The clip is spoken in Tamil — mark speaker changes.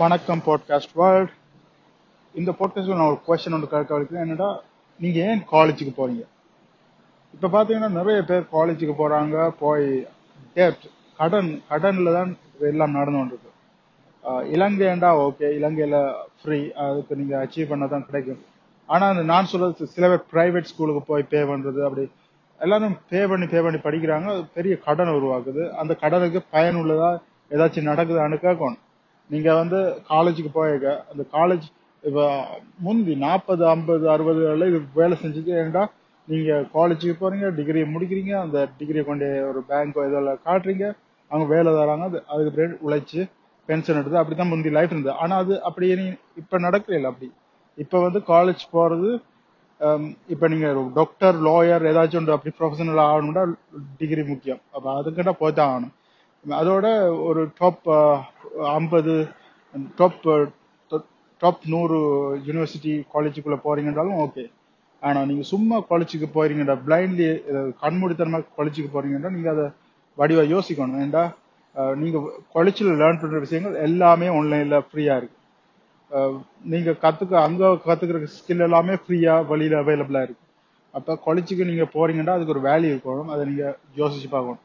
Speaker 1: வணக்கம் பாட்காஸ்ட் வேர்ல்ட் இந்த பாட்காஸ்ட்ல நான் ஒரு கொஸ்டின் ஒன்று கேட்க வைக்கிறேன். என்னடா நீங்க ஏன் காலேஜுக்கு போறீங்க? இப்ப பாத்தீங்கன்னா நிறைய பேர் காலேஜுக்கு போறாங்க போய் debt, கடன் கடன்ல தான் எல்லாம் நடந்து கொண்டிருக்கு. இலங்கைண்டா ஓகே இலங்கையில ஃப்ரீ அதுக்கு நீங்க அச்சீவ் பண்ணதான் கிடைக்கும். ஆனா அந்த நான் சொல்றது சில பேர் பிரைவேட் ஸ்கூலுக்கு போய் பே பண்றது அப்படி எல்லாரும் பே பண்ணி பே பண்ணி படிக்கிறாங்க. பெரிய கடன் உருவாக்குது. அந்த கடனுக்கு பயனுள்ளதா ஏதாச்சும் நடக்குதான்னு கேட்கணும். நீங்க வந்து காலேஜுக்கு போயிருக்க அந்த காலேஜ் இப்ப முந்தி நாற்பது ஐம்பது அறுபதுல இது வேலை செஞ்சது. ஏன்டா? நீங்க காலேஜுக்கு போறீங்க டிகிரியை முடிக்கிறீங்க அந்த டிகிரியை கொண்டு ஒரு பேங்க்கோ இதெல்லாம் காட்டுறீங்க. அவங்க வேலை தராங்க அது அதுக்கு பிறகு உழைச்சு பென்ஷன் எடுத்து அப்படித்தான் முந்தி லைஃப் இருந்தது. ஆனா அது அப்படி இப்போ இப்ப நடக்கல அப்படி. இப்ப வந்து காலேஜ் போறது இப்போ இப்ப நீங்க டாக்டர் லாயர் ஏதாச்சும் ஒன்று அப்படி ப்ரொஃபஷனல் ஆகணும்னா டிகிரி முக்கியம். அப்ப அதுக்கிட்ட போய் தான் ஆகணும். அதோட ஒரு டாப் ஐம்பது டாப் டாப் நூறு யூனிவர்சிட்டி காலேஜுக்குள்ள போறீங்கன்றாலும் ஓகே ஆனா நீங்க சும்மா காலேஜுக்கு போறீங்கடா பிளைண்ட்லி கண்மூடித்தனமா காலேஜுக்கு போறீங்கன்னா நீங்க அதை வடிவா யோசிக்கணும். ஏண்டா நீங்க காலேஜில் லேர்ன் பண்ற விஷயங்கள் எல்லாமே ஆன்லைன்ல ஃப்ரீயா இருக்கு. நீங்க கத்துக்க அங்க கத்துக்கிற ஸ்கில் எல்லாமே ஃப்ரீயா வழியில அவைலபிளா இருக்கு. அப்ப காலேஜுக்கு நீங்க போறீங்கன்னா அதுக்கு ஒரு வேல்யூ இருக்கணும் அதை நீங்க யோசிச்சு பார்க்கணும்.